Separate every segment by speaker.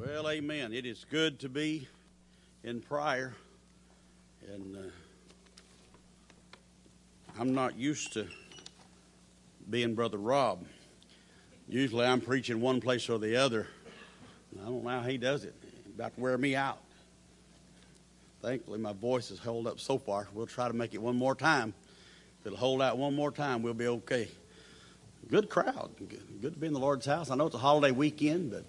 Speaker 1: Well, amen. It is good to be in prayer. And uh, I'm not used to being Brother Rob. Usually I'm preaching one place or the other. I don't know how he does it. About to wear me out. Thankfully, my voice has held up so far. We'll try to make it one more time. If it'll hold out one more time, we'll be okay. Good crowd. Good to be in the Lord's house. I know it's a holiday weekend, but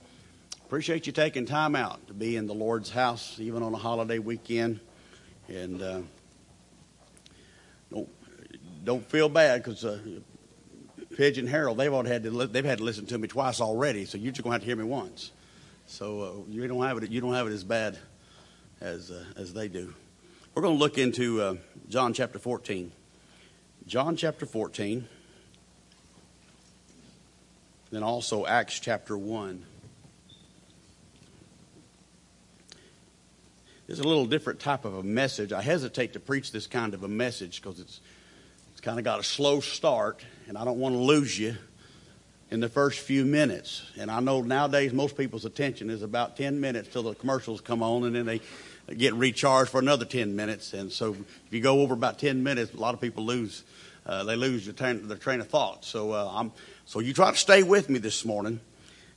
Speaker 1: appreciate you taking time out to be in the Lord's house, even on a holiday weekend. And uh, don't don't feel bad because uh, Pigeon Harold they've all had to li- they've had to listen to me twice already, so you're just gonna have to hear me once. So uh, you don't have it you don't have it as bad as uh, as they do. We're going to look into uh, John chapter 14. John chapter 14. Then also Acts chapter 1. It's a little different type of a message. I hesitate to preach this kind of a message because it's it's kind of got a slow start, and I don't want to lose you in the first few minutes. And I know nowadays most people's attention is about 10 minutes till the commercials come on, and then they get recharged for another 10 minutes. And so if you go over about 10 minutes, a lot of people lose uh, they lose their train, their train of thought. So uh, I'm so you try to stay with me this morning.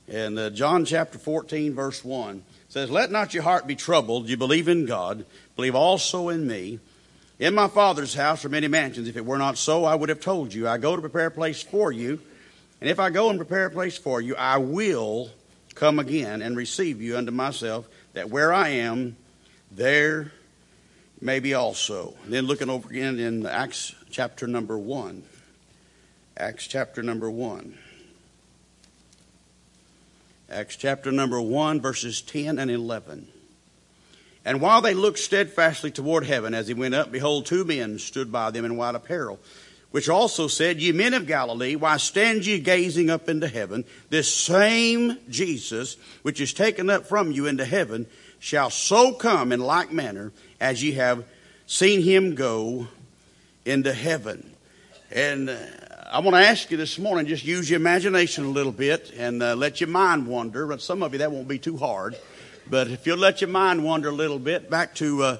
Speaker 1: And uh, John chapter 14 verse 1 says, "Let not your heart be troubled. You believe in God, believe also in me." In my Father's house are many mansions. If it were not so, I would have told you. I go to prepare a place for you. And if I go and prepare a place for you, I will come again and receive you unto myself, that where I am, there may be also. And then looking over again in Acts chapter number 1. Acts chapter number 1. Acts chapter number 1, verses 10 and 11. And while they looked steadfastly toward heaven as he went up, behold, two men stood by them in white apparel, which also said, Ye men of Galilee, why stand ye gazing up into heaven? This same Jesus, which is taken up from you into heaven, shall so come in like manner as ye have seen him go into heaven. And uh, I want to ask you this morning, just use your imagination a little bit and uh, let your mind wander. But some of you, that won't be too hard. But if you'll let your mind wander a little bit back to uh,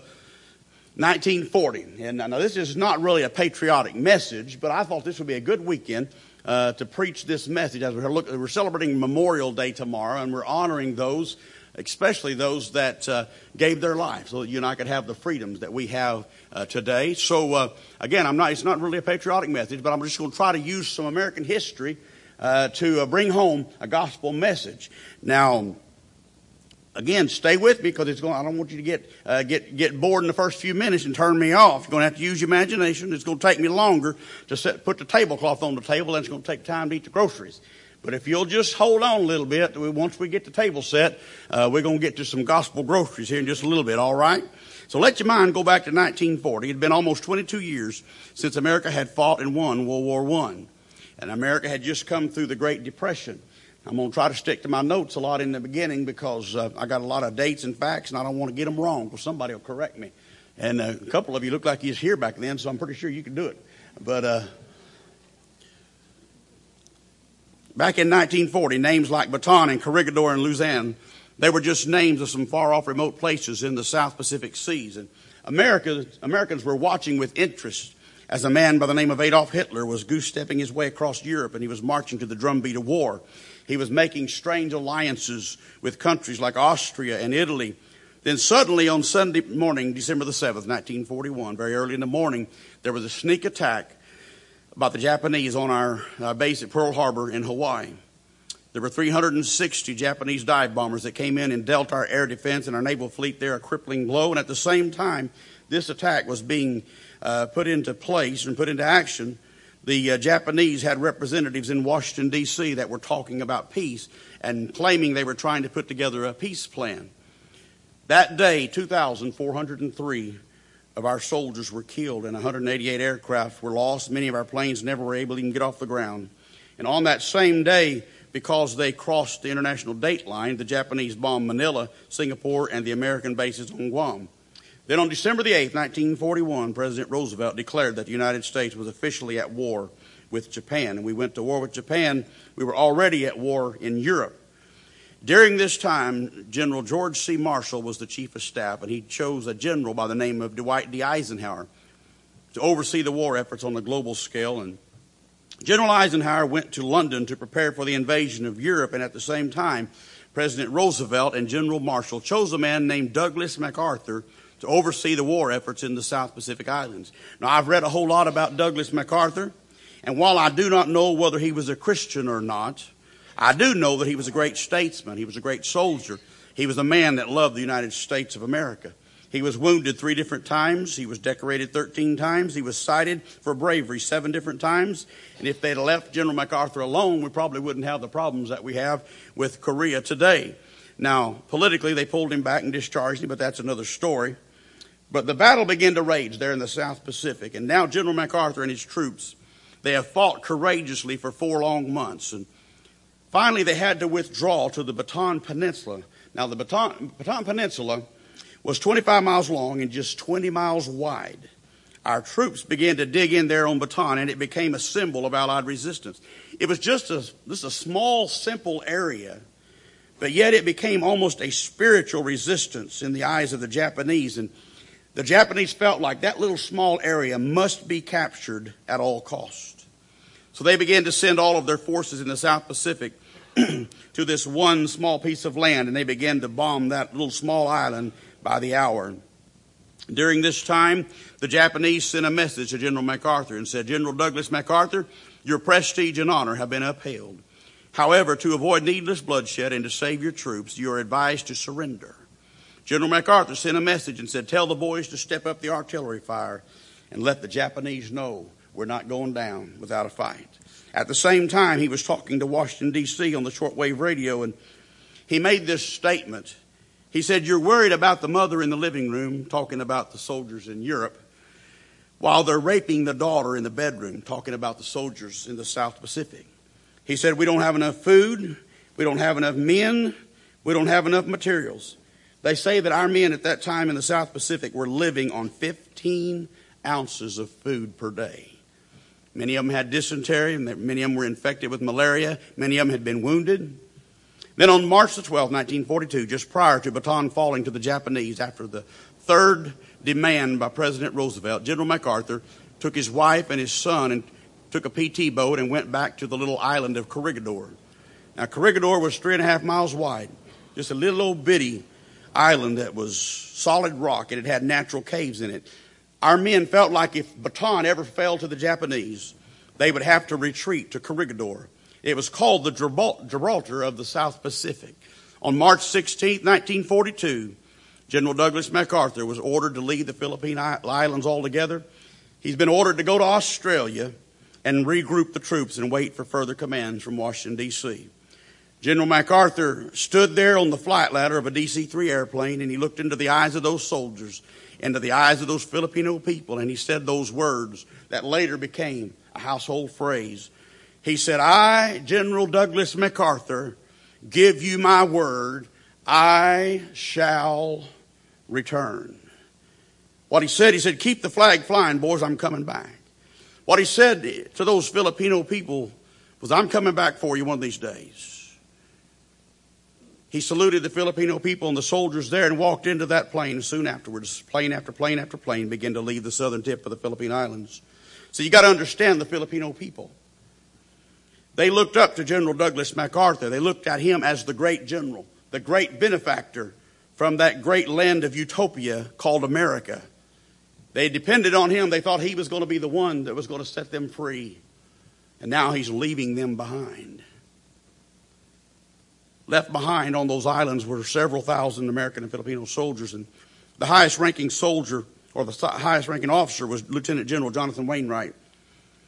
Speaker 1: 1940. And I know this is not really a patriotic message, but I thought this would be a good weekend uh, to preach this message. As we're, look, we're celebrating Memorial Day tomorrow, and we're honoring those especially those that uh, gave their life so that you and I could have the freedoms that we have uh, today. So, uh, again, I'm not, it's not really a patriotic message, but I'm just going to try to use some American history uh, to uh, bring home a gospel message. Now, again, stay with me because it's going. I don't want you to get uh, get get bored in the first few minutes and turn me off. You're going to have to use your imagination. It's going to take me longer to set, put the tablecloth on the table, and it's going to take time to eat the groceries. But if you'll just hold on a little bit, once we get the table set, uh, we're going to get to some gospel groceries here in just a little bit, all right? So let your mind go back to 1940. It had been almost 22 years since America had fought and won World War I. And America had just come through the Great Depression. I'm going to try to stick to my notes a lot in the beginning because uh, I got a lot of dates and facts and I don't want to get them wrong because somebody will correct me. And uh, a couple of you look like you was here back then, so I'm pretty sure you can do it. But uh, Back in 1940, names like Bataan and Corregidor and Luzon, they were just names of some far off remote places in the South Pacific Seas. And America, Americans were watching with interest as a man by the name of Adolf Hitler was goose stepping his way across Europe and he was marching to the drumbeat of war. He was making strange alliances with countries like Austria and Italy. Then suddenly on Sunday morning, December the 7th, 1941, very early in the morning, there was a sneak attack about the Japanese on our uh, base at Pearl Harbor in Hawaii. There were 360 Japanese dive bombers that came in and dealt our air defense and our naval fleet there a crippling blow. And at the same time, this attack was being uh, put into place and put into action. The uh, Japanese had representatives in Washington, D.C. that were talking about peace and claiming they were trying to put together a peace plan. That day, 2,403 of our soldiers were killed and 188 aircraft were lost. Many of our planes never were able to even get off the ground. And on that same day, because they crossed the international date line, the Japanese bombed Manila, Singapore, and the American bases on Guam. Then on December the 8th, 1941, President Roosevelt declared that the United States was officially at war with Japan. And we went to war with Japan. We were already at war in Europe. During this time, General George C. Marshall was the chief of staff, and he chose a general by the name of Dwight D. Eisenhower to oversee the war efforts on the global scale. And General Eisenhower went to London to prepare for the invasion of Europe, and at the same time, President Roosevelt and General Marshall chose a man named Douglas MacArthur to oversee the war efforts in the South Pacific Islands. Now, I've read a whole lot about Douglas MacArthur, and while I do not know whether he was a Christian or not, I do know that he was a great statesman. He was a great soldier. He was a man that loved the United States of America. He was wounded three different times. He was decorated 13 times. He was cited for bravery seven different times. And if they'd left General MacArthur alone, we probably wouldn't have the problems that we have with Korea today. Now, politically, they pulled him back and discharged him, but that's another story. But the battle began to rage there in the South Pacific. And now General MacArthur and his troops, they have fought courageously for four long months. And finally, they had to withdraw to the Bataan Peninsula. Now, the Bataan, Bataan Peninsula was 25 miles long and just 20 miles wide. Our troops began to dig in there on Bataan, and it became a symbol of Allied resistance. It was just a, just a small, simple area, but yet it became almost a spiritual resistance in the eyes of the Japanese. And the Japanese felt like that little small area must be captured at all cost. So they began to send all of their forces in the South Pacific to this one small piece of land, and they began to bomb that little small island by the hour. During this time, the Japanese sent a message to General MacArthur and said, General Douglas MacArthur, your prestige and honor have been upheld. However, to avoid needless bloodshed and to save your troops, you are advised to surrender. General MacArthur sent a message and said, Tell the boys to step up the artillery fire and let the Japanese know we're not going down without a fight. At the same time, he was talking to Washington, D.C. on the shortwave radio, and he made this statement he said, You're worried about the mother in the living room, talking about the soldiers in Europe, while they're raping the daughter in the bedroom, talking about the soldiers in the South Pacific. He said, We don't have enough food, we don't have enough men, we don't have enough materials. They say that our men at that time in the South Pacific were living on 15 ounces of food per day. Many of them had dysentery, and many of them were infected with malaria, many of them had been wounded. Then on March the 12th, 1942, just prior to Bataan falling to the Japanese after the third demand by President Roosevelt, General MacArthur took his wife and his son and took a PT boat and went back to the little island of Corregidor. Now, Corregidor was three and a half miles wide, just a little old bitty island that was solid rock and it had natural caves in it. Our men felt like if Bataan ever fell to the Japanese, they would have to retreat to Corregidor. It was called the Gibraltar of the South Pacific. On March 16, 1942, General Douglas MacArthur was ordered to leave the Philippine Islands altogether. He's been ordered to go to Australia and regroup the troops and wait for further commands from Washington, D.C. General MacArthur stood there on the flight ladder of a DC 3 airplane and he looked into the eyes of those soldiers, into the eyes of those Filipino people, and he said those words that later became a household phrase he said, I, General Douglas MacArthur, give you my word, I shall return. What he said, he said, keep the flag flying, boys, I'm coming back. What he said to those Filipino people was, I'm coming back for you one of these days. He saluted the Filipino people and the soldiers there and walked into that plane soon afterwards. Plane after plane after plane began to leave the southern tip of the Philippine Islands. So you got to understand the Filipino people. They looked up to General Douglas MacArthur. They looked at him as the great general, the great benefactor from that great land of utopia called America. They depended on him. They thought he was going to be the one that was going to set them free. And now he's leaving them behind. Left behind on those islands were several thousand American and Filipino soldiers. And the highest ranking soldier, or the highest ranking officer, was Lieutenant General Jonathan Wainwright.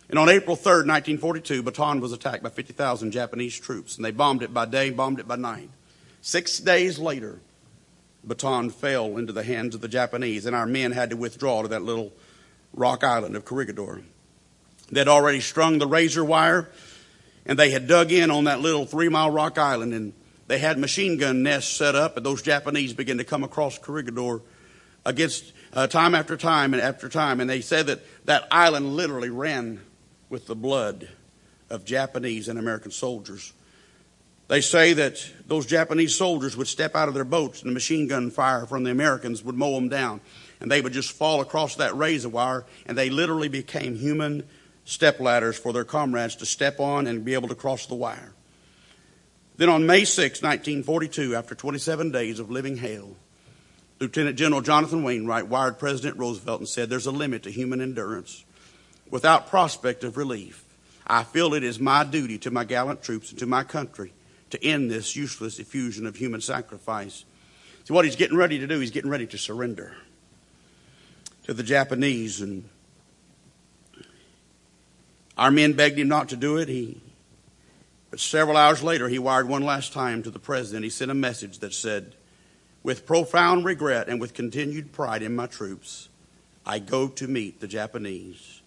Speaker 1: And on April 3rd, 1942, Bataan was attacked by 50,000 Japanese troops, and they bombed it by day, bombed it by night. Six days later, Bataan fell into the hands of the Japanese, and our men had to withdraw to that little rock island of Corregidor. They'd already strung the razor wire, and they had dug in on that little three mile rock island, and they had machine gun nests set up, and those Japanese began to come across Corregidor against uh, time after time and after time, and they said that that island literally ran with the blood of Japanese and American soldiers. They say that those Japanese soldiers would step out of their boats and the machine gun fire from the Americans would mow them down. And they would just fall across that razor wire and they literally became human step ladders for their comrades to step on and be able to cross the wire. Then on May 6, 1942, after 27 days of living hell, Lieutenant General Jonathan Wainwright wired President Roosevelt and said, There's a limit to human endurance. Without prospect of relief, I feel it is my duty to my gallant troops and to my country to end this useless effusion of human sacrifice. See, what he's getting ready to do, he's getting ready to surrender to the Japanese. And our men begged him not to do it. He, but several hours later, he wired one last time to the president. He sent a message that said, With profound regret and with continued pride in my troops, I go to meet the Japanese.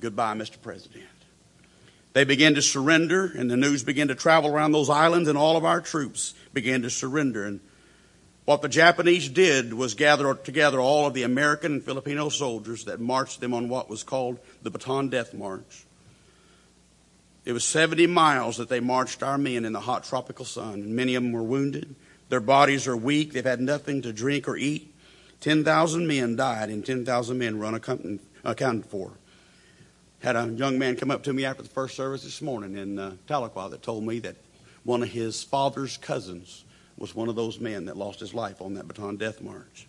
Speaker 1: Goodbye, Mr. President. They began to surrender, and the news began to travel around those islands, and all of our troops began to surrender. And what the Japanese did was gather together all of the American and Filipino soldiers that marched them on what was called the Bataan Death March. It was 70 miles that they marched our men in the hot tropical sun, and many of them were wounded. Their bodies are weak. They've had nothing to drink or eat. 10,000 men died, and 10,000 men were unaccounted for had a young man come up to me after the first service this morning in uh, Tahlequah that told me that one of his father's cousins was one of those men that lost his life on that Bataan Death March.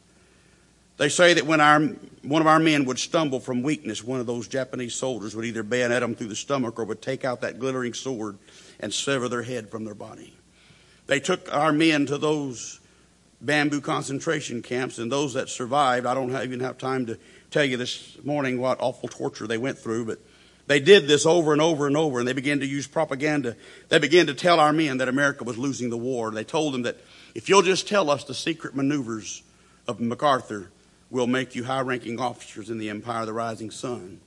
Speaker 1: They say that when our, one of our men would stumble from weakness, one of those Japanese soldiers would either bayonet him through the stomach or would take out that glittering sword and sever their head from their body. They took our men to those bamboo concentration camps, and those that survived, I don't even have time to tell you this morning what awful torture they went through, but they did this over and over and over, and they began to use propaganda. They began to tell our men that America was losing the war. They told them that if you'll just tell us the secret maneuvers of MacArthur, we'll make you high ranking officers in the Empire of the Rising Sun.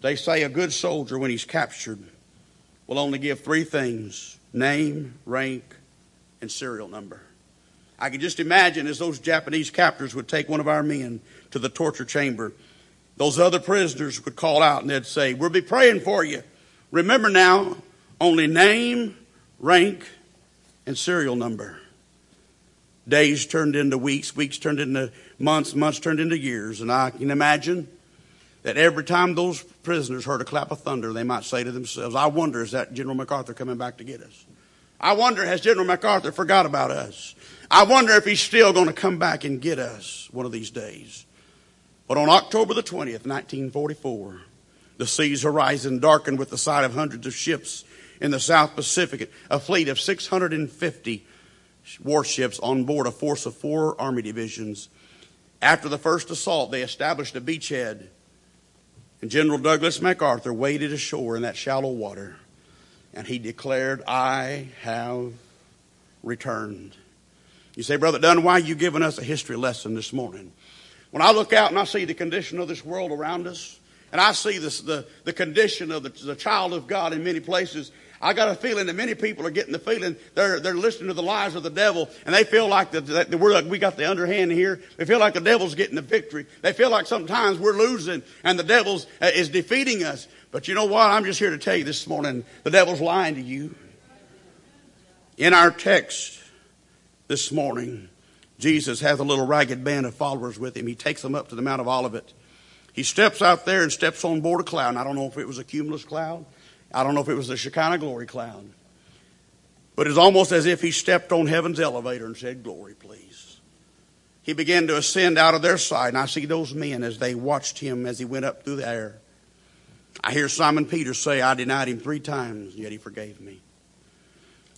Speaker 1: They say a good soldier, when he's captured, will only give three things name, rank, and serial number. I can just imagine as those Japanese captors would take one of our men to the torture chamber, those other prisoners would call out and they'd say, We'll be praying for you. Remember now, only name, rank, and serial number. Days turned into weeks, weeks turned into months, months turned into years. And I can imagine that every time those prisoners heard a clap of thunder, they might say to themselves, I wonder, is that General MacArthur coming back to get us? I wonder, has General MacArthur forgot about us? I wonder if he's still going to come back and get us one of these days. But on October the 20th, 1944, the sea's horizon darkened with the sight of hundreds of ships in the South Pacific, a fleet of 650 warships on board a force of four Army divisions. After the first assault, they established a beachhead, and General Douglas MacArthur waded ashore in that shallow water, and he declared, I have returned. You say, Brother Dunn, why are you giving us a history lesson this morning? When I look out and I see the condition of this world around us, and I see this, the, the condition of the, the child of God in many places, I got a feeling that many people are getting the feeling they're, they're listening to the lies of the devil and they feel like that, that we're, we got the underhand here. They feel like the devil's getting the victory. They feel like sometimes we're losing and the devil uh, is defeating us. But you know what? I'm just here to tell you this morning, the devil's lying to you. In our text, this morning. Jesus has a little ragged band of followers with him. He takes them up to the Mount of Olivet. He steps out there and steps on board a cloud. And I don't know if it was a cumulus cloud. I don't know if it was the Shekinah glory cloud. But it's almost as if he stepped on heaven's elevator and said, Glory, please. He began to ascend out of their sight, and I see those men as they watched him as he went up through the air. I hear Simon Peter say, I denied him three times, yet he forgave me.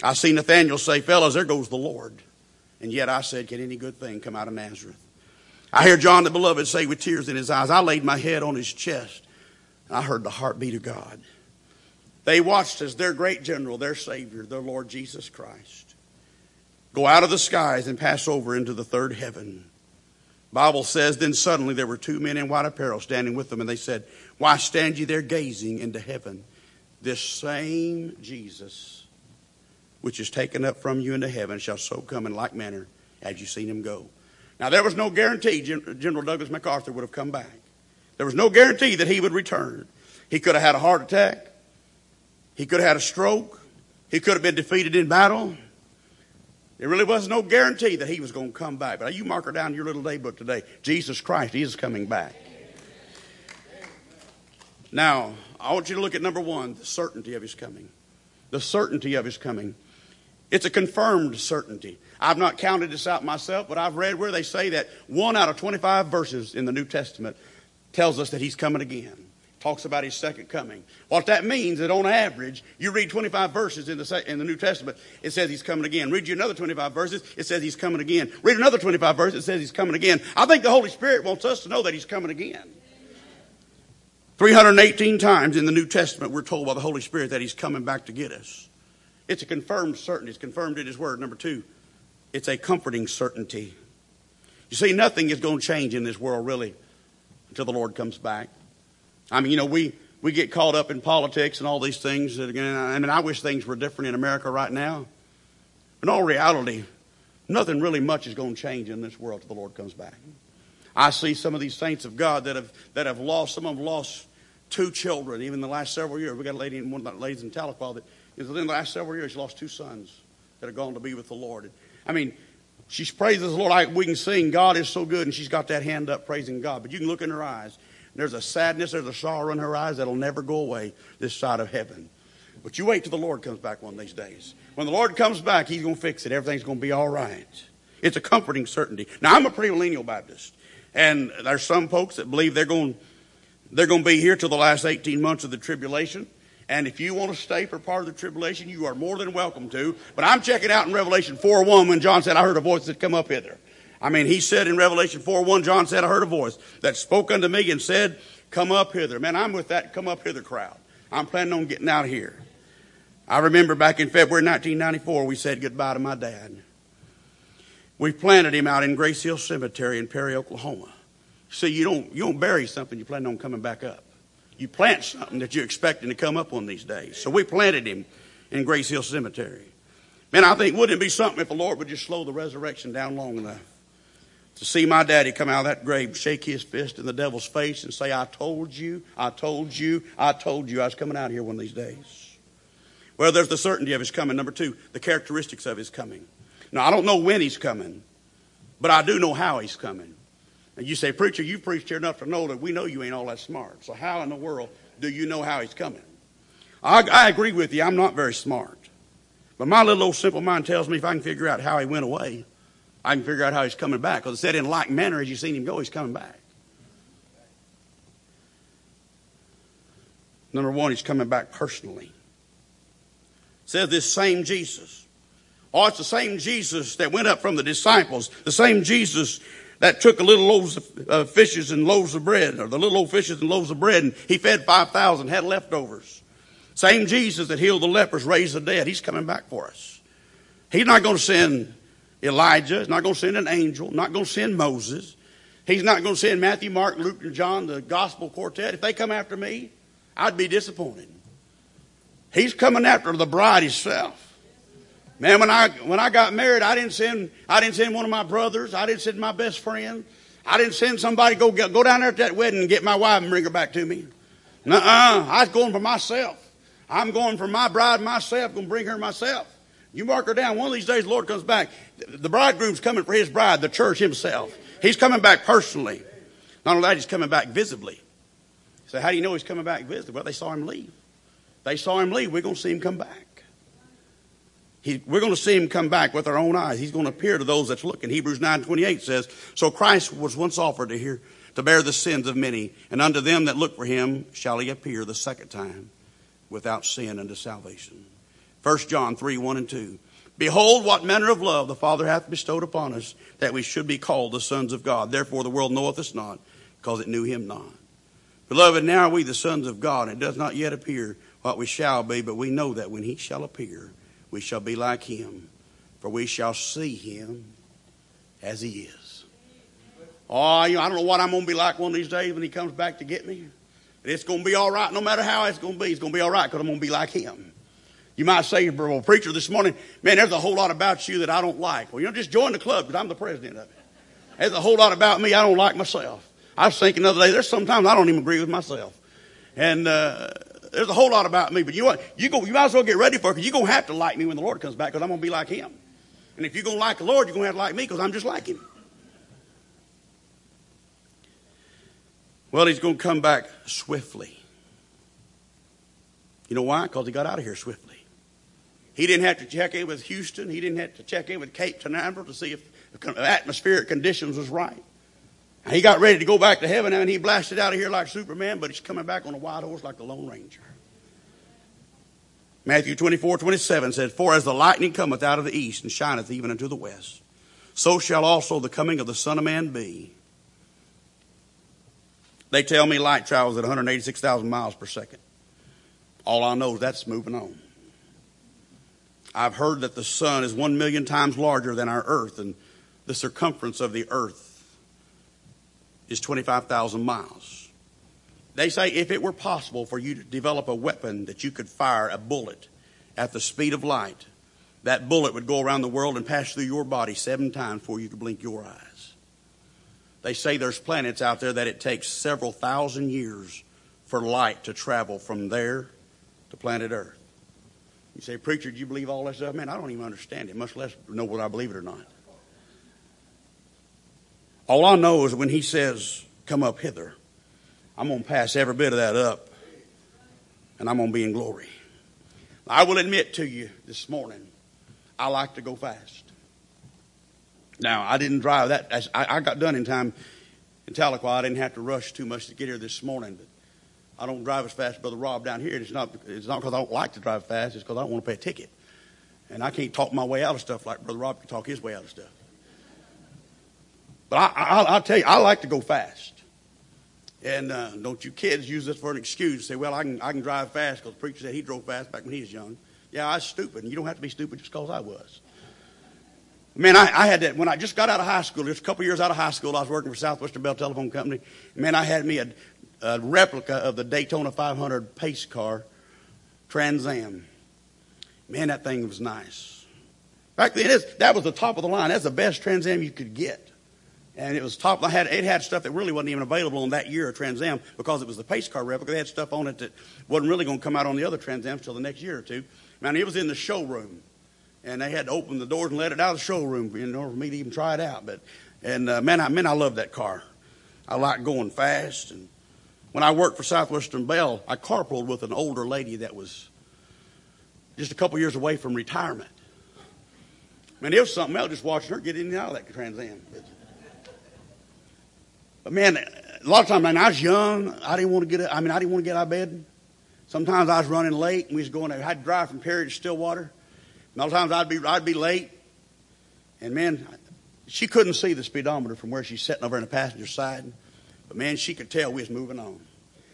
Speaker 1: I see Nathaniel say, Fellas, there goes the Lord. And yet I said, Can any good thing come out of Nazareth? I hear John the Beloved say with tears in his eyes, I laid my head on his chest, and I heard the heartbeat of God. They watched as their great general, their Savior, their Lord Jesus Christ, go out of the skies and pass over into the third heaven. Bible says, then suddenly there were two men in white apparel standing with them, and they said, Why stand ye there gazing into heaven? This same Jesus which is taken up from you into heaven shall so come in like manner as you've seen him go. Now, there was no guarantee General Douglas MacArthur would have come back. There was no guarantee that he would return. He could have had a heart attack. He could have had a stroke. He could have been defeated in battle. There really was no guarantee that he was going to come back. But you mark her down in your little daybook today. Jesus Christ is coming back. Now, I want you to look at number one, the certainty of his coming. The certainty of his coming. It's a confirmed certainty. I've not counted this out myself, but I've read where they say that one out of 25 verses in the New Testament tells us that he's coming again. Talks about his second coming. What that means is that on average, you read 25 verses in the, in the New Testament, it says he's coming again. Read you another 25 verses, it says he's coming again. Read another 25 verses, it says he's coming again. I think the Holy Spirit wants us to know that he's coming again. 318 times in the New Testament, we're told by the Holy Spirit that He's coming back to get us. It's a confirmed certainty. It's confirmed in His Word. Number two, it's a comforting certainty. You see, nothing is going to change in this world, really, until the Lord comes back. I mean, you know, we, we get caught up in politics and all these things. That, I mean, I wish things were different in America right now. In all reality, nothing really much is going to change in this world until the Lord comes back. I see some of these saints of God that have, that have lost, some of them lost two children, even the last several years. We got a lady, in one of the ladies in Tahlequah that within the last several years, she lost two sons that are gone to be with the Lord. I mean, she praises the Lord. I, we can sing, God is so good, and she's got that hand up praising God. But you can look in her eyes. There's a sadness, there's a sorrow in her eyes that'll never go away this side of heaven. But you wait till the Lord comes back one of these days. When the Lord comes back, He's going to fix it. Everything's going to be all right. It's a comforting certainty. Now, I'm a premillennial Baptist, and there's some folks that believe they're going they're going to be here till the last 18 months of the tribulation. And if you want to stay for part of the tribulation, you are more than welcome to. But I'm checking out in Revelation 4 1 when John said, I heard a voice that come up hither. I mean, he said in Revelation 4 1, John said, I heard a voice that spoke unto me and said, Come up hither. Man, I'm with that come up hither crowd. I'm planning on getting out of here. I remember back in February 1994, we said goodbye to my dad. We planted him out in Grace Hill Cemetery in Perry, Oklahoma. See, you don't, you don't bury something you plan on coming back up. You plant something that you're expecting to come up on these days. So we planted him in Grace Hill Cemetery. Man, I think, wouldn't it be something if the Lord would just slow the resurrection down long enough to see my daddy come out of that grave, shake his fist in the devil's face, and say, I told you, I told you, I told you I was coming out here one of these days. Well, there's the certainty of his coming. Number two, the characteristics of his coming. Now, I don't know when he's coming, but I do know how he's coming. And you say, Preacher, you've preached here enough to know that we know you ain't all that smart. So how in the world do you know how he's coming? I, I agree with you. I'm not very smart. But my little old simple mind tells me if I can figure out how he went away, I can figure out how he's coming back. Because it said in like manner as you've seen him go, he's coming back. Number one, he's coming back personally. It says this same Jesus. Oh, it's the same Jesus that went up from the disciples, the same Jesus that took a little loaves of uh, fishes and loaves of bread, or the little old fishes and loaves of bread, and he fed 5,000, had leftovers. Same Jesus that healed the lepers, raised the dead, he's coming back for us. He's not going to send Elijah, he's not going to send an angel, not going to send Moses. He's not going to send Matthew, Mark, Luke, and John, the gospel quartet. If they come after me, I'd be disappointed. He's coming after the bride himself. Man, when I when I got married, I didn't send I didn't send one of my brothers. I didn't send my best friend. I didn't send somebody go go down there at that wedding and get my wife and bring her back to me. Nuh-uh. I was going for myself. I'm going for my bride myself. Going to bring her myself. You mark her down. One of these days, the Lord comes back. The bridegroom's coming for his bride, the church himself. He's coming back personally. Not only that, he's coming back visibly. So how do you know he's coming back visibly? Well, they saw him leave. They saw him leave. We're going to see him come back. He, we're going to see him come back with our own eyes. He's going to appear to those that's looking. Hebrews 9:28 says, "So Christ was once offered to hear to bear the sins of many, and unto them that look for him shall he appear the second time without sin unto salvation." 1 John 3, 1 and 2. Behold, what manner of love the Father hath bestowed upon us, that we should be called the sons of God. Therefore the world knoweth us not, because it knew him not. Beloved, now are we the sons of God. And it does not yet appear what we shall be, but we know that when he shall appear, we shall be like him, for we shall see him as he is. Oh, you know, I don't know what I'm going to be like one of these days when he comes back to get me. But it's going to be all right no matter how it's going to be. It's going to be all right because I'm going to be like him. You might say, well, preacher, this morning, man, there's a whole lot about you that I don't like. Well, you know, just join the club because I'm the president of it. There's a whole lot about me I don't like myself. I was thinking the other day, there's sometimes I don't even agree with myself. And, uh, there's a whole lot about me, but you know what? You go, you might as well get ready for it because you're going to have to like me when the Lord comes back because I'm going to be like him. And if you're going to like the Lord, you're going to have to like me because I'm just like him. Well, he's going to come back swiftly. You know why? Because he got out of here swiftly. He didn't have to check in with Houston. He didn't have to check in with Cape Canaveral to see if the atmospheric conditions was right. He got ready to go back to heaven and he blasted out of here like Superman, but he's coming back on a white horse like the Lone Ranger. Matthew 24, 27 says, For as the lightning cometh out of the east and shineth even unto the west, so shall also the coming of the Son of Man be. They tell me light travels at 186,000 miles per second. All I know is that's moving on. I've heard that the sun is one million times larger than our earth, and the circumference of the earth is 25,000 miles. They say if it were possible for you to develop a weapon that you could fire a bullet at the speed of light, that bullet would go around the world and pass through your body seven times before you could blink your eyes. They say there's planets out there that it takes several thousand years for light to travel from there to planet Earth. You say, Preacher, do you believe all that stuff? Man, I don't even understand it, much less know whether I believe it or not. All I know is when he says, Come up hither, I'm going to pass every bit of that up and I'm going to be in glory. I will admit to you this morning, I like to go fast. Now, I didn't drive that. I got done in time in Tahlequah. I didn't have to rush too much to get here this morning, but I don't drive as fast as Brother Rob down here. It's not, it's not because I don't like to drive fast, it's because I don't want to pay a ticket. And I can't talk my way out of stuff like Brother Rob can talk his way out of stuff. But I—I'll tell you, I like to go fast. And uh, don't you kids use this for an excuse. Say, well, I can, I can drive fast because the preacher said he drove fast back when he was young. Yeah, I was stupid. And you don't have to be stupid just because I was. Man, I, I, had that when I just got out of high school, just a couple years out of high school, I was working for Southwestern Bell Telephone Company. Man, I had me a, a replica of the Daytona 500 pace car, Trans Am. Man, that thing was nice. Back then, that was the top of the line. That's the best Trans Am you could get. And it was top. I had it had stuff that really wasn't even available on that year of Trans Am because it was the pace car replica. They had stuff on it that wasn't really going to come out on the other Trans Am until the next year or two. Man, it was in the showroom, and they had to open the doors and let it out of the showroom in order for me to even try it out. But and uh, man, I man, I love that car. I like going fast. And when I worked for Southwestern Bell, I carpooled with an older lady that was just a couple years away from retirement. Man, it was something else just watching her get in and out of that Trans Am. But man, a lot of times when I was young, I didn't want to get. I mean, I didn't want to get out of bed. Sometimes I was running late, and we was going. I had to drive from Perry to Stillwater. And a lot of times I'd be I'd be late, and man, she couldn't see the speedometer from where she's sitting over in the passenger side. But man, she could tell we was moving on.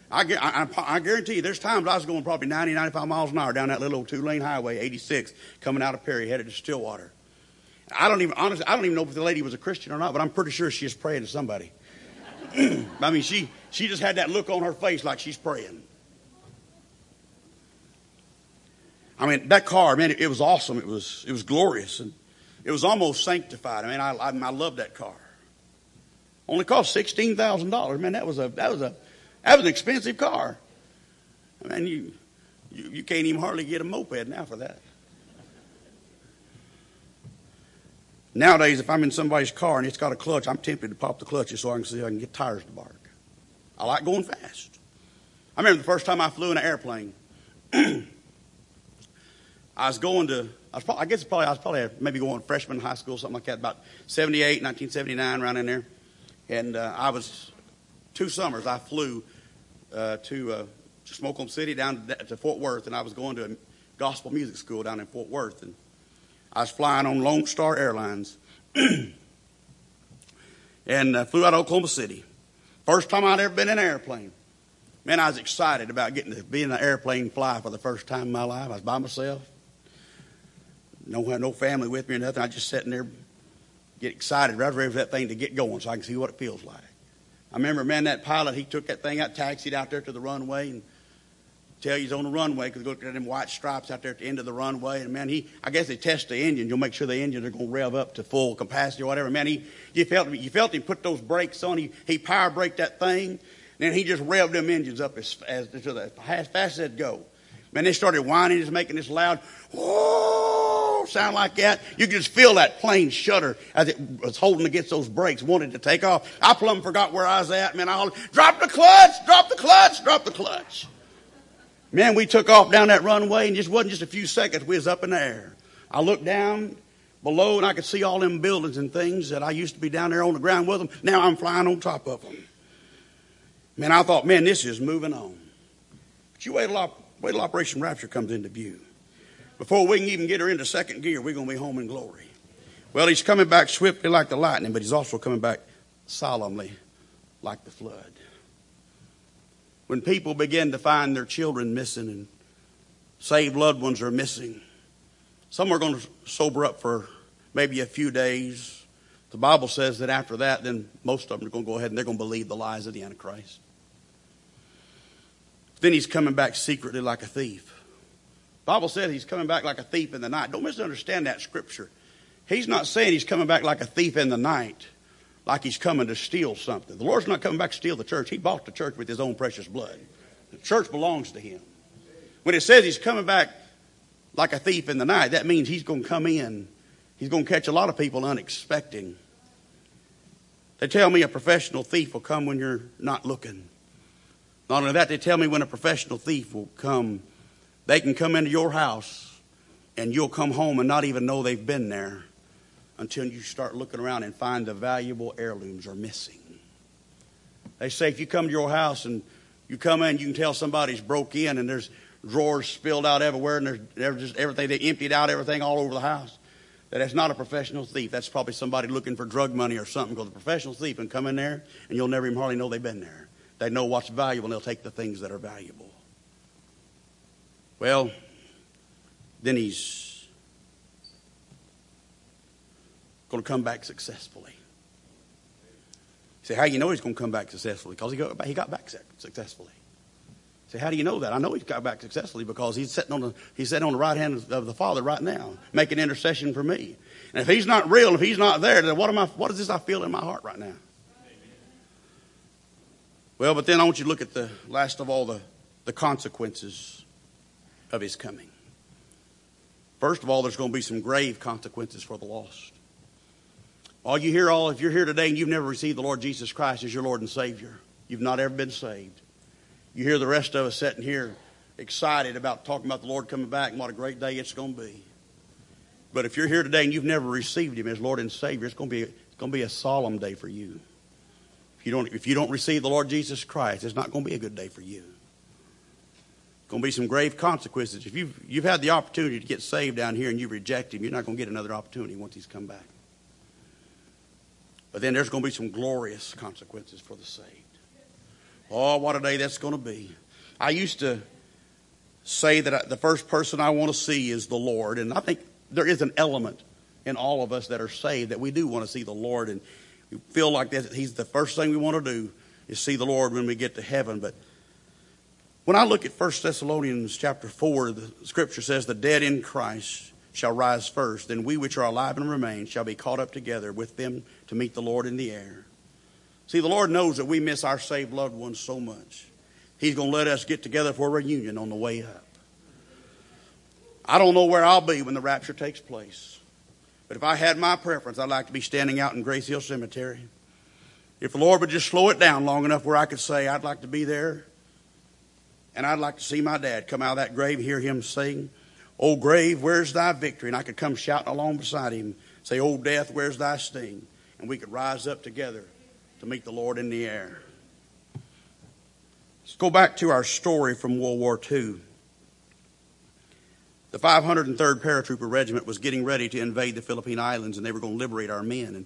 Speaker 1: I, I, I, guarantee you, there's times I was going probably 90, 95 miles an hour down that little two lane highway, 86, coming out of Perry, headed to Stillwater. I don't even, honestly, I don't even know if the lady was a Christian or not, but I'm pretty sure she was praying to somebody. I mean, she, she just had that look on her face like she's praying. I mean, that car, man, it, it was awesome. It was, it was glorious. And it was almost sanctified. I mean, I, I, I love that car. Only cost sixteen thousand dollars. Man, that was a that was a that was an expensive car. I mean, you, you you can't even hardly get a moped now for that. Nowadays, if I'm in somebody's car and it's got a clutch, I'm tempted to pop the clutches so I can see if I can get tires to bark. I like going fast. I remember the first time I flew in an airplane. I was going to, I, was probably, I guess probably I was probably maybe going freshman high school, something like that, about 78, 1979, around in there. And uh, I was, two summers, I flew uh, to uh, Smokelum City down to Fort Worth, and I was going to a gospel music school down in Fort Worth. And I was flying on Lone Star Airlines and uh, flew out of Oklahoma City. First time I'd ever been in an airplane. Man, I was excited about getting to be in an airplane fly for the first time in my life. I was by myself. No, no family with me or nothing. I just sitting there, get excited, right for that thing to get going so I can see what it feels like. I remember, man, that pilot, he took that thing out, taxied out there to the runway, and tell you he's on the runway because look at them white stripes out there at the end of the runway. And man, he, I guess they test the engine. You'll make sure the engines are going to rev up to full capacity or whatever. Man, he, you felt, you felt him put those brakes on. He, he power braked that thing. then he just revved them engines up as, as, the, as fast as they'd go. Man, they started whining, just making this loud, whoa, sound like that. You could just feel that plane shudder as it was holding against those brakes, wanted to take off. I plumb forgot where I was at. Man, I hollered, drop the clutch, drop the clutch, drop the clutch. Man, we took off down that runway and just wasn't just a few seconds, we was up in the air. I looked down below and I could see all them buildings and things that I used to be down there on the ground with them. Now I'm flying on top of them. Man, I thought, man, this is moving on. But you wait till, wait till Operation Rapture comes into view. Before we can even get her into second gear, we're going to be home in glory. Well, he's coming back swiftly like the lightning, but he's also coming back solemnly like the flood. When people begin to find their children missing and saved loved ones are missing, some are going to sober up for maybe a few days. The Bible says that after that, then most of them are going to go ahead and they're going to believe the lies of the Antichrist. Then he's coming back secretly like a thief. Bible says he's coming back like a thief in the night. Don't misunderstand that scripture. He's not saying he's coming back like a thief in the night, like he's coming to steal something. The Lord's not coming back to steal the church. He bought the church with his own precious blood. The church belongs to him. When it says he's coming back like a thief in the night, that means he's going to come in. He's going to catch a lot of people unexpecting. They tell me a professional thief will come when you're not looking. Not only that, they tell me when a professional thief will come, they can come into your house and you'll come home and not even know they've been there until you start looking around and find the valuable heirlooms are missing. They say if you come to your house and you come in, you can tell somebody's broke in and there's drawers spilled out everywhere, and there's just everything. They emptied out everything all over the house. That that's not a professional thief. That's probably somebody looking for drug money or something. Because a professional thief can come in there, and you'll never even hardly know they've been there. They know what's valuable, and they'll take the things that are valuable. Well, then he's going to come back successfully. You say, how do you know he's going to come back successfully? Because he got, he got back successfully. Say, how do you know that? I know he's got back successfully because he's sitting on the he's sitting on the right hand of the Father right now, making intercession for me. And if he's not real, if he's not there, then what am I? What is this I feel in my heart right now? Well, but then I want you to look at the last of all the, the consequences of his coming. First of all, there's going to be some grave consequences for the lost. All you hear, all if you're here today and you've never received the Lord Jesus Christ as your Lord and Savior, you've not ever been saved. You hear the rest of us sitting here excited about talking about the Lord coming back and what a great day it's going to be. But if you're here today and you've never received Him as Lord and Savior, it's going to be, it's going to be a solemn day for you. If you, don't, if you don't receive the Lord Jesus Christ, it's not going to be a good day for you. Going to be some grave consequences. If you've, you've had the opportunity to get saved down here and you reject Him, you're not going to get another opportunity once He's come back. But then there's going to be some glorious consequences for the saved. Oh, what a day that's going to be. I used to say that the first person I want to see is the Lord, and I think there is an element in all of us that are saved that we do want to see the Lord, and we feel like that He's the first thing we want to do is see the Lord when we get to heaven. But when I look at 1 Thessalonians chapter 4, the scripture says, The dead in Christ shall rise first, then we which are alive and remain shall be caught up together with them to meet the Lord in the air. See, the Lord knows that we miss our saved loved ones so much. He's going to let us get together for a reunion on the way up. I don't know where I'll be when the rapture takes place. But if I had my preference, I'd like to be standing out in Grace Hill Cemetery. If the Lord would just slow it down long enough where I could say, I'd like to be there. And I'd like to see my dad come out of that grave, hear him sing, O grave, where's thy victory? And I could come shouting along beside him, say, O death, where's thy sting? And we could rise up together to meet the Lord in the air. Let's go back to our story from World War II. The 503rd Paratrooper Regiment was getting ready to invade the Philippine Islands and they were going to liberate our men. And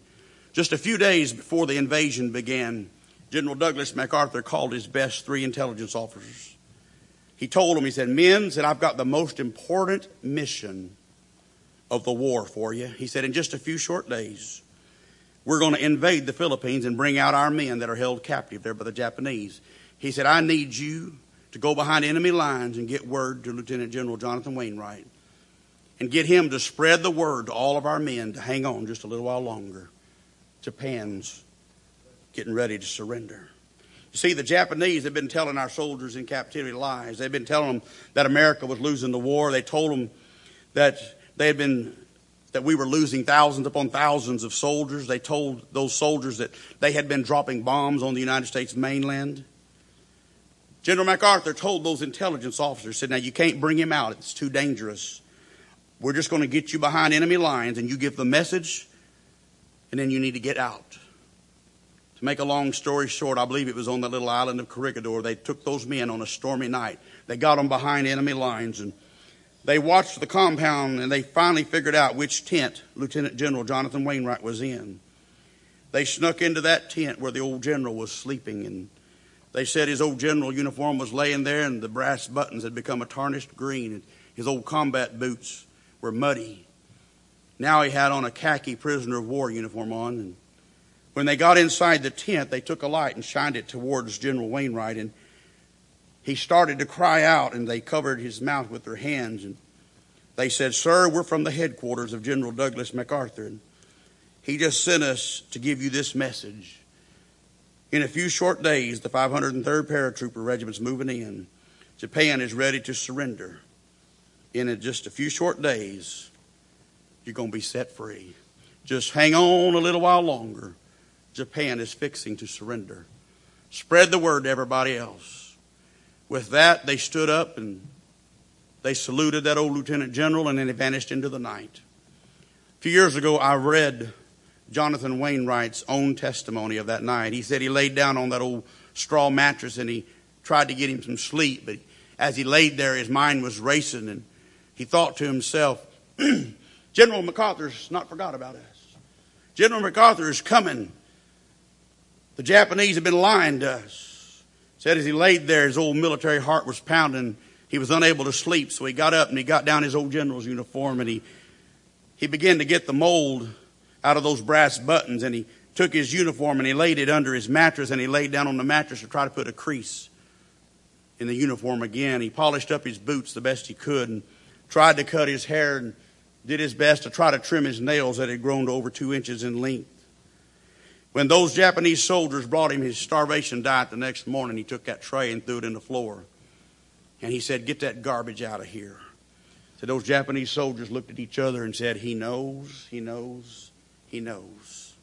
Speaker 1: just a few days before the invasion began, General Douglas MacArthur called his best three intelligence officers. He told them, he said, Men, said, I've got the most important mission of the war for you. He said, in just a few short days, we're going to invade the Philippines and bring out our men that are held captive there by the Japanese. He said, I need you to go behind enemy lines and get word to Lieutenant General Jonathan Wainwright and get him to spread the word to all of our men to hang on just a little while longer. Japan's getting ready to surrender. You see, the Japanese have been telling our soldiers in captivity lies. They've been telling them that America was losing the war. They told them that they had been that we were losing thousands upon thousands of soldiers. They told those soldiers that they had been dropping bombs on the United States mainland. General MacArthur told those intelligence officers, said, now you can't bring him out. It's too dangerous. We're just going to get you behind enemy lines and you give the message and then you need to get out. To make a long story short, I believe it was on the little island of Corregidor. They took those men on a stormy night. They got them behind enemy lines and they watched the compound and they finally figured out which tent Lieutenant General Jonathan Wainwright was in. They snuck into that tent where the old general was sleeping and they said his old general uniform was laying there and the brass buttons had become a tarnished green and his old combat boots were muddy. Now he had on a khaki prisoner of war uniform on and when they got inside the tent they took a light and shined it towards General Wainwright and he started to cry out, and they covered his mouth with their hands. And they said, Sir, we're from the headquarters of General Douglas MacArthur. And he just sent us to give you this message. In a few short days, the 503rd Paratrooper Regiment's moving in. Japan is ready to surrender. In just a few short days, you're going to be set free. Just hang on a little while longer. Japan is fixing to surrender. Spread the word to everybody else. With that, they stood up and they saluted that old lieutenant general and then they vanished into the night. A few years ago, I read Jonathan Wainwright's own testimony of that night. He said he laid down on that old straw mattress and he tried to get him some sleep, but as he laid there, his mind was racing and he thought to himself, General MacArthur's not forgot about us. General MacArthur is coming. The Japanese had been lying to us. Said as he laid there, his old military heart was pounding. He was unable to sleep, so he got up and he got down his old general's uniform and he, he began to get the mold out of those brass buttons and he took his uniform and he laid it under his mattress and he laid down on the mattress to try to put a crease in the uniform again. He polished up his boots the best he could and tried to cut his hair and did his best to try to trim his nails that had grown to over two inches in length. When those Japanese soldiers brought him his starvation diet the next morning, he took that tray and threw it in the floor. And he said, Get that garbage out of here. So those Japanese soldiers looked at each other and said, He knows, he knows, he knows.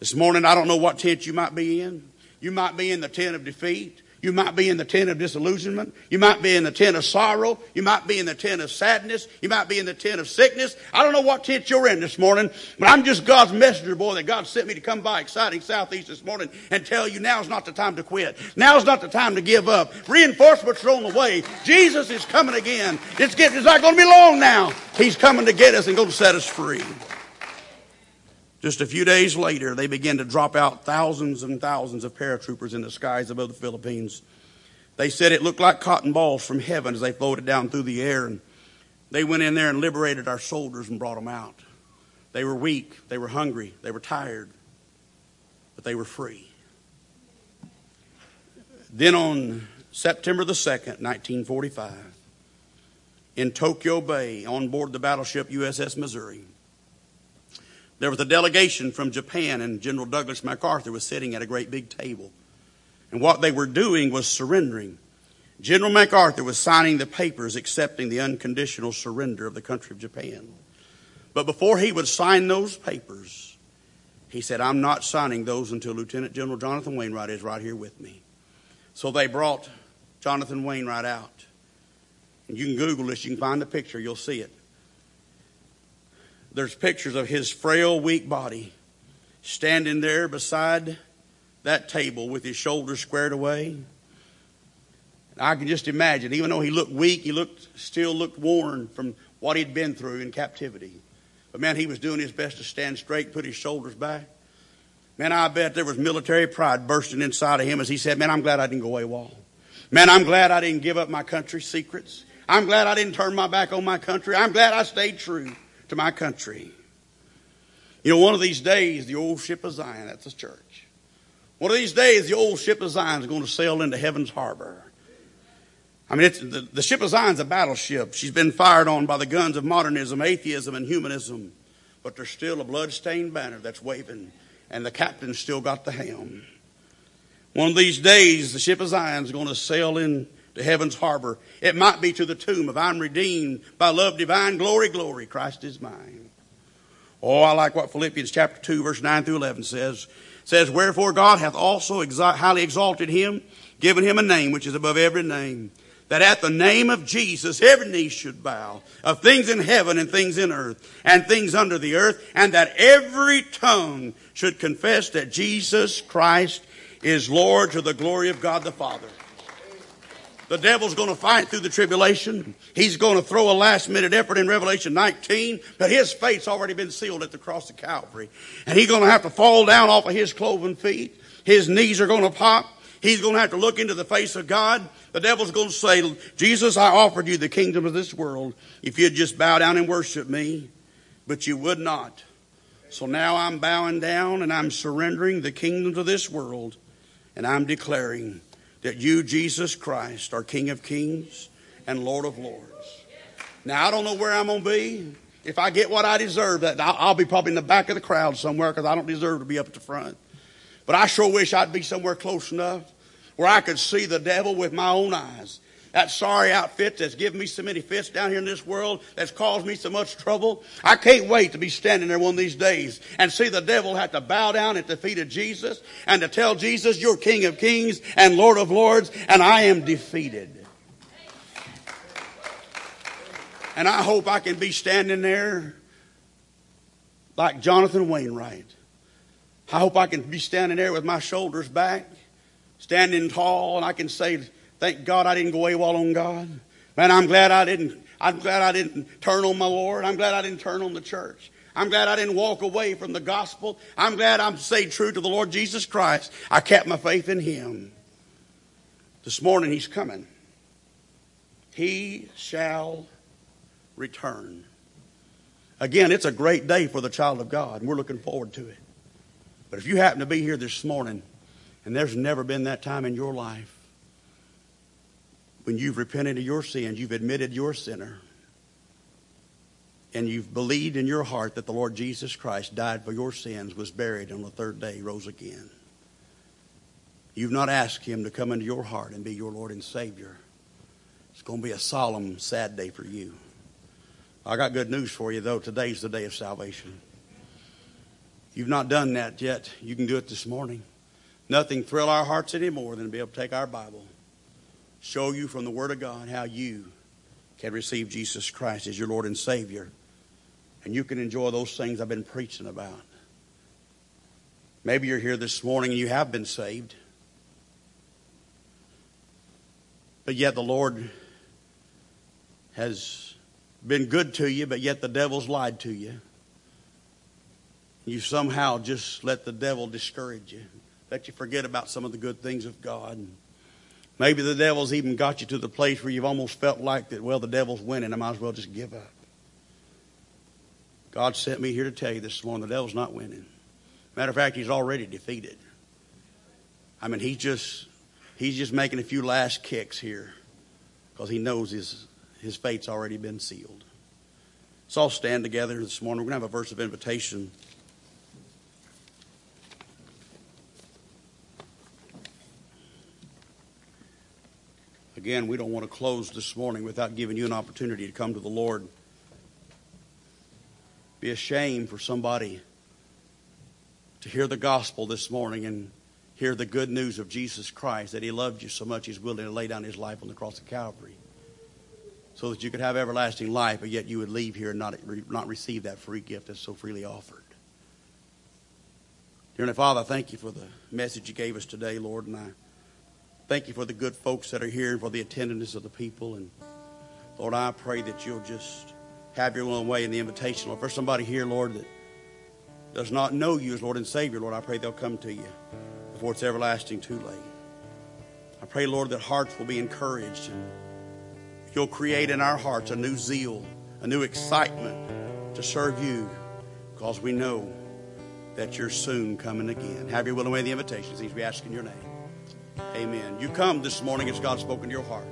Speaker 1: This morning, I don't know what tent you might be in. You might be in the tent of defeat. You might be in the tent of disillusionment. You might be in the tent of sorrow. You might be in the tent of sadness. You might be in the tent of sickness. I don't know what tent you're in this morning, but I'm just God's messenger boy that God sent me to come by exciting Southeast this morning and tell you now's not the time to quit. Now's not the time to give up. Reinforcements are on the way. Jesus is coming again. It's, it's not going to be long now. He's coming to get us and going to set us free. Just a few days later, they began to drop out thousands and thousands of paratroopers in the skies above the Philippines. They said it looked like cotton balls from heaven as they floated down through the air. And they went in there and liberated our soldiers and brought them out. They were weak, they were hungry, they were tired, but they were free. Then on September the 2nd, 1945, in Tokyo Bay, on board the battleship USS Missouri, there was a delegation from Japan, and General Douglas MacArthur was sitting at a great big table. And what they were doing was surrendering. General MacArthur was signing the papers accepting the unconditional surrender of the country of Japan. But before he would sign those papers, he said, I'm not signing those until Lieutenant General Jonathan Wainwright is right here with me. So they brought Jonathan Wainwright out. And you can Google this, you can find the picture, you'll see it there's pictures of his frail, weak body standing there beside that table with his shoulders squared away. I can just imagine, even though he looked weak, he looked still looked worn from what he'd been through in captivity. But man, he was doing his best to stand straight, put his shoulders back. Man, I bet there was military pride bursting inside of him as he said, Man, I'm glad I didn't go away, AWOL. Man, I'm glad I didn't give up my country's secrets. I'm glad I didn't turn my back on my country. I'm glad I stayed true to my country. You know, one of these days, the old ship of Zion, that's the church. One of these days, the old ship of Zion is going to sail into heaven's harbor. I mean, the, the ship of Zion's a battleship. She's been fired on by the guns of modernism, atheism, and humanism. But there's still a blood-stained banner that's waving, and the captain's still got the helm. One of these days, the ship of Zion is going to sail in to heaven's harbor. It might be to the tomb of I'm redeemed by love divine. Glory, glory, Christ is mine. Oh, I like what Philippians chapter 2 verse 9 through 11 says. It says, Wherefore God hath also highly exalted him, given him a name which is above every name, that at the name of Jesus every knee should bow, of things in heaven and things in earth, and things under the earth, and that every tongue should confess that Jesus Christ is Lord to the glory of God the Father. The devil's going to fight through the tribulation. He's going to throw a last minute effort in Revelation 19, but his fate's already been sealed at the cross of Calvary. And he's going to have to fall down off of his cloven feet. His knees are going to pop. He's going to have to look into the face of God. The devil's going to say, Jesus, I offered you the kingdom of this world if you'd just bow down and worship me, but you would not. So now I'm bowing down and I'm surrendering the kingdom of this world and I'm declaring that you, Jesus Christ, are King of kings and Lord of lords. Now, I don't know where I'm going to be. If I get what I deserve, that I'll be probably in the back of the crowd somewhere because I don't deserve to be up at the front. But I sure wish I'd be somewhere close enough where I could see the devil with my own eyes. That sorry outfit that's given me so many fits down here in this world, that's caused me so much trouble. I can't wait to be standing there one of these days and see the devil have to bow down at the feet of Jesus and to tell Jesus, you're King of kings and Lord of lords, and I am defeated. And I hope I can be standing there like Jonathan Wainwright. I hope I can be standing there with my shoulders back, standing tall, and I can say, Thank God I didn't go AWOL on God. Man, I'm glad I didn't. I'm glad I didn't turn on my Lord. I'm glad I didn't turn on the church. I'm glad I didn't walk away from the gospel. I'm glad I'm stayed true to the Lord Jesus Christ. I kept my faith in Him. This morning He's coming. He shall return. Again, it's a great day for the child of God, and we're looking forward to it. But if you happen to be here this morning, and there's never been that time in your life when you've repented of your sins, you've admitted you're a sinner, and you've believed in your heart that the Lord Jesus Christ died for your sins, was buried, on the third day rose again. You've not asked Him to come into your heart and be your Lord and Savior. It's going to be a solemn, sad day for you. I got good news for you, though. Today's the day of salvation. You've not done that yet. You can do it this morning. Nothing thrill our hearts any more than to be able to take our Bible show you from the Word of God how you can receive Jesus Christ as your Lord and Savior. And you can enjoy those things I've been preaching about. Maybe you're here this morning and you have been saved. But yet the Lord has been good to you, but yet the devil's lied to you. You somehow just let the devil discourage you, let you forget about some of the good things of God. Maybe the devil's even got you to the place where you've almost felt like that, well, the devil's winning. I might as well just give up. God sent me here to tell you this morning the devil's not winning. Matter of fact, he's already defeated. I mean, he's just he's just making a few last kicks here because he knows his his fate's already been sealed. So I'll stand together this morning. We're going to have a verse of invitation. Again, we don't want to close this morning without giving you an opportunity to come to the Lord. Be a shame for somebody to hear the gospel this morning and hear the good news of Jesus Christ that He loved you so much He's willing to lay down His life on the cross of Calvary so that you could have everlasting life, but yet you would leave here and not, not receive that free gift that's so freely offered. Dear Father, I thank you for the message you gave us today, Lord, and I Thank you for the good folks that are here and for the attentiveness of the people. And Lord, I pray that you'll just have your own way in the invitation. Lord, for somebody here, Lord, that does not know you as Lord and Savior, Lord, I pray they'll come to you before it's everlasting too late. I pray, Lord, that hearts will be encouraged. And you'll create in our hearts a new zeal, a new excitement to serve you because we know that you're soon coming again. Have your will and way the invitation. Things we ask in your name. Amen. You come this morning as God spoken to your heart.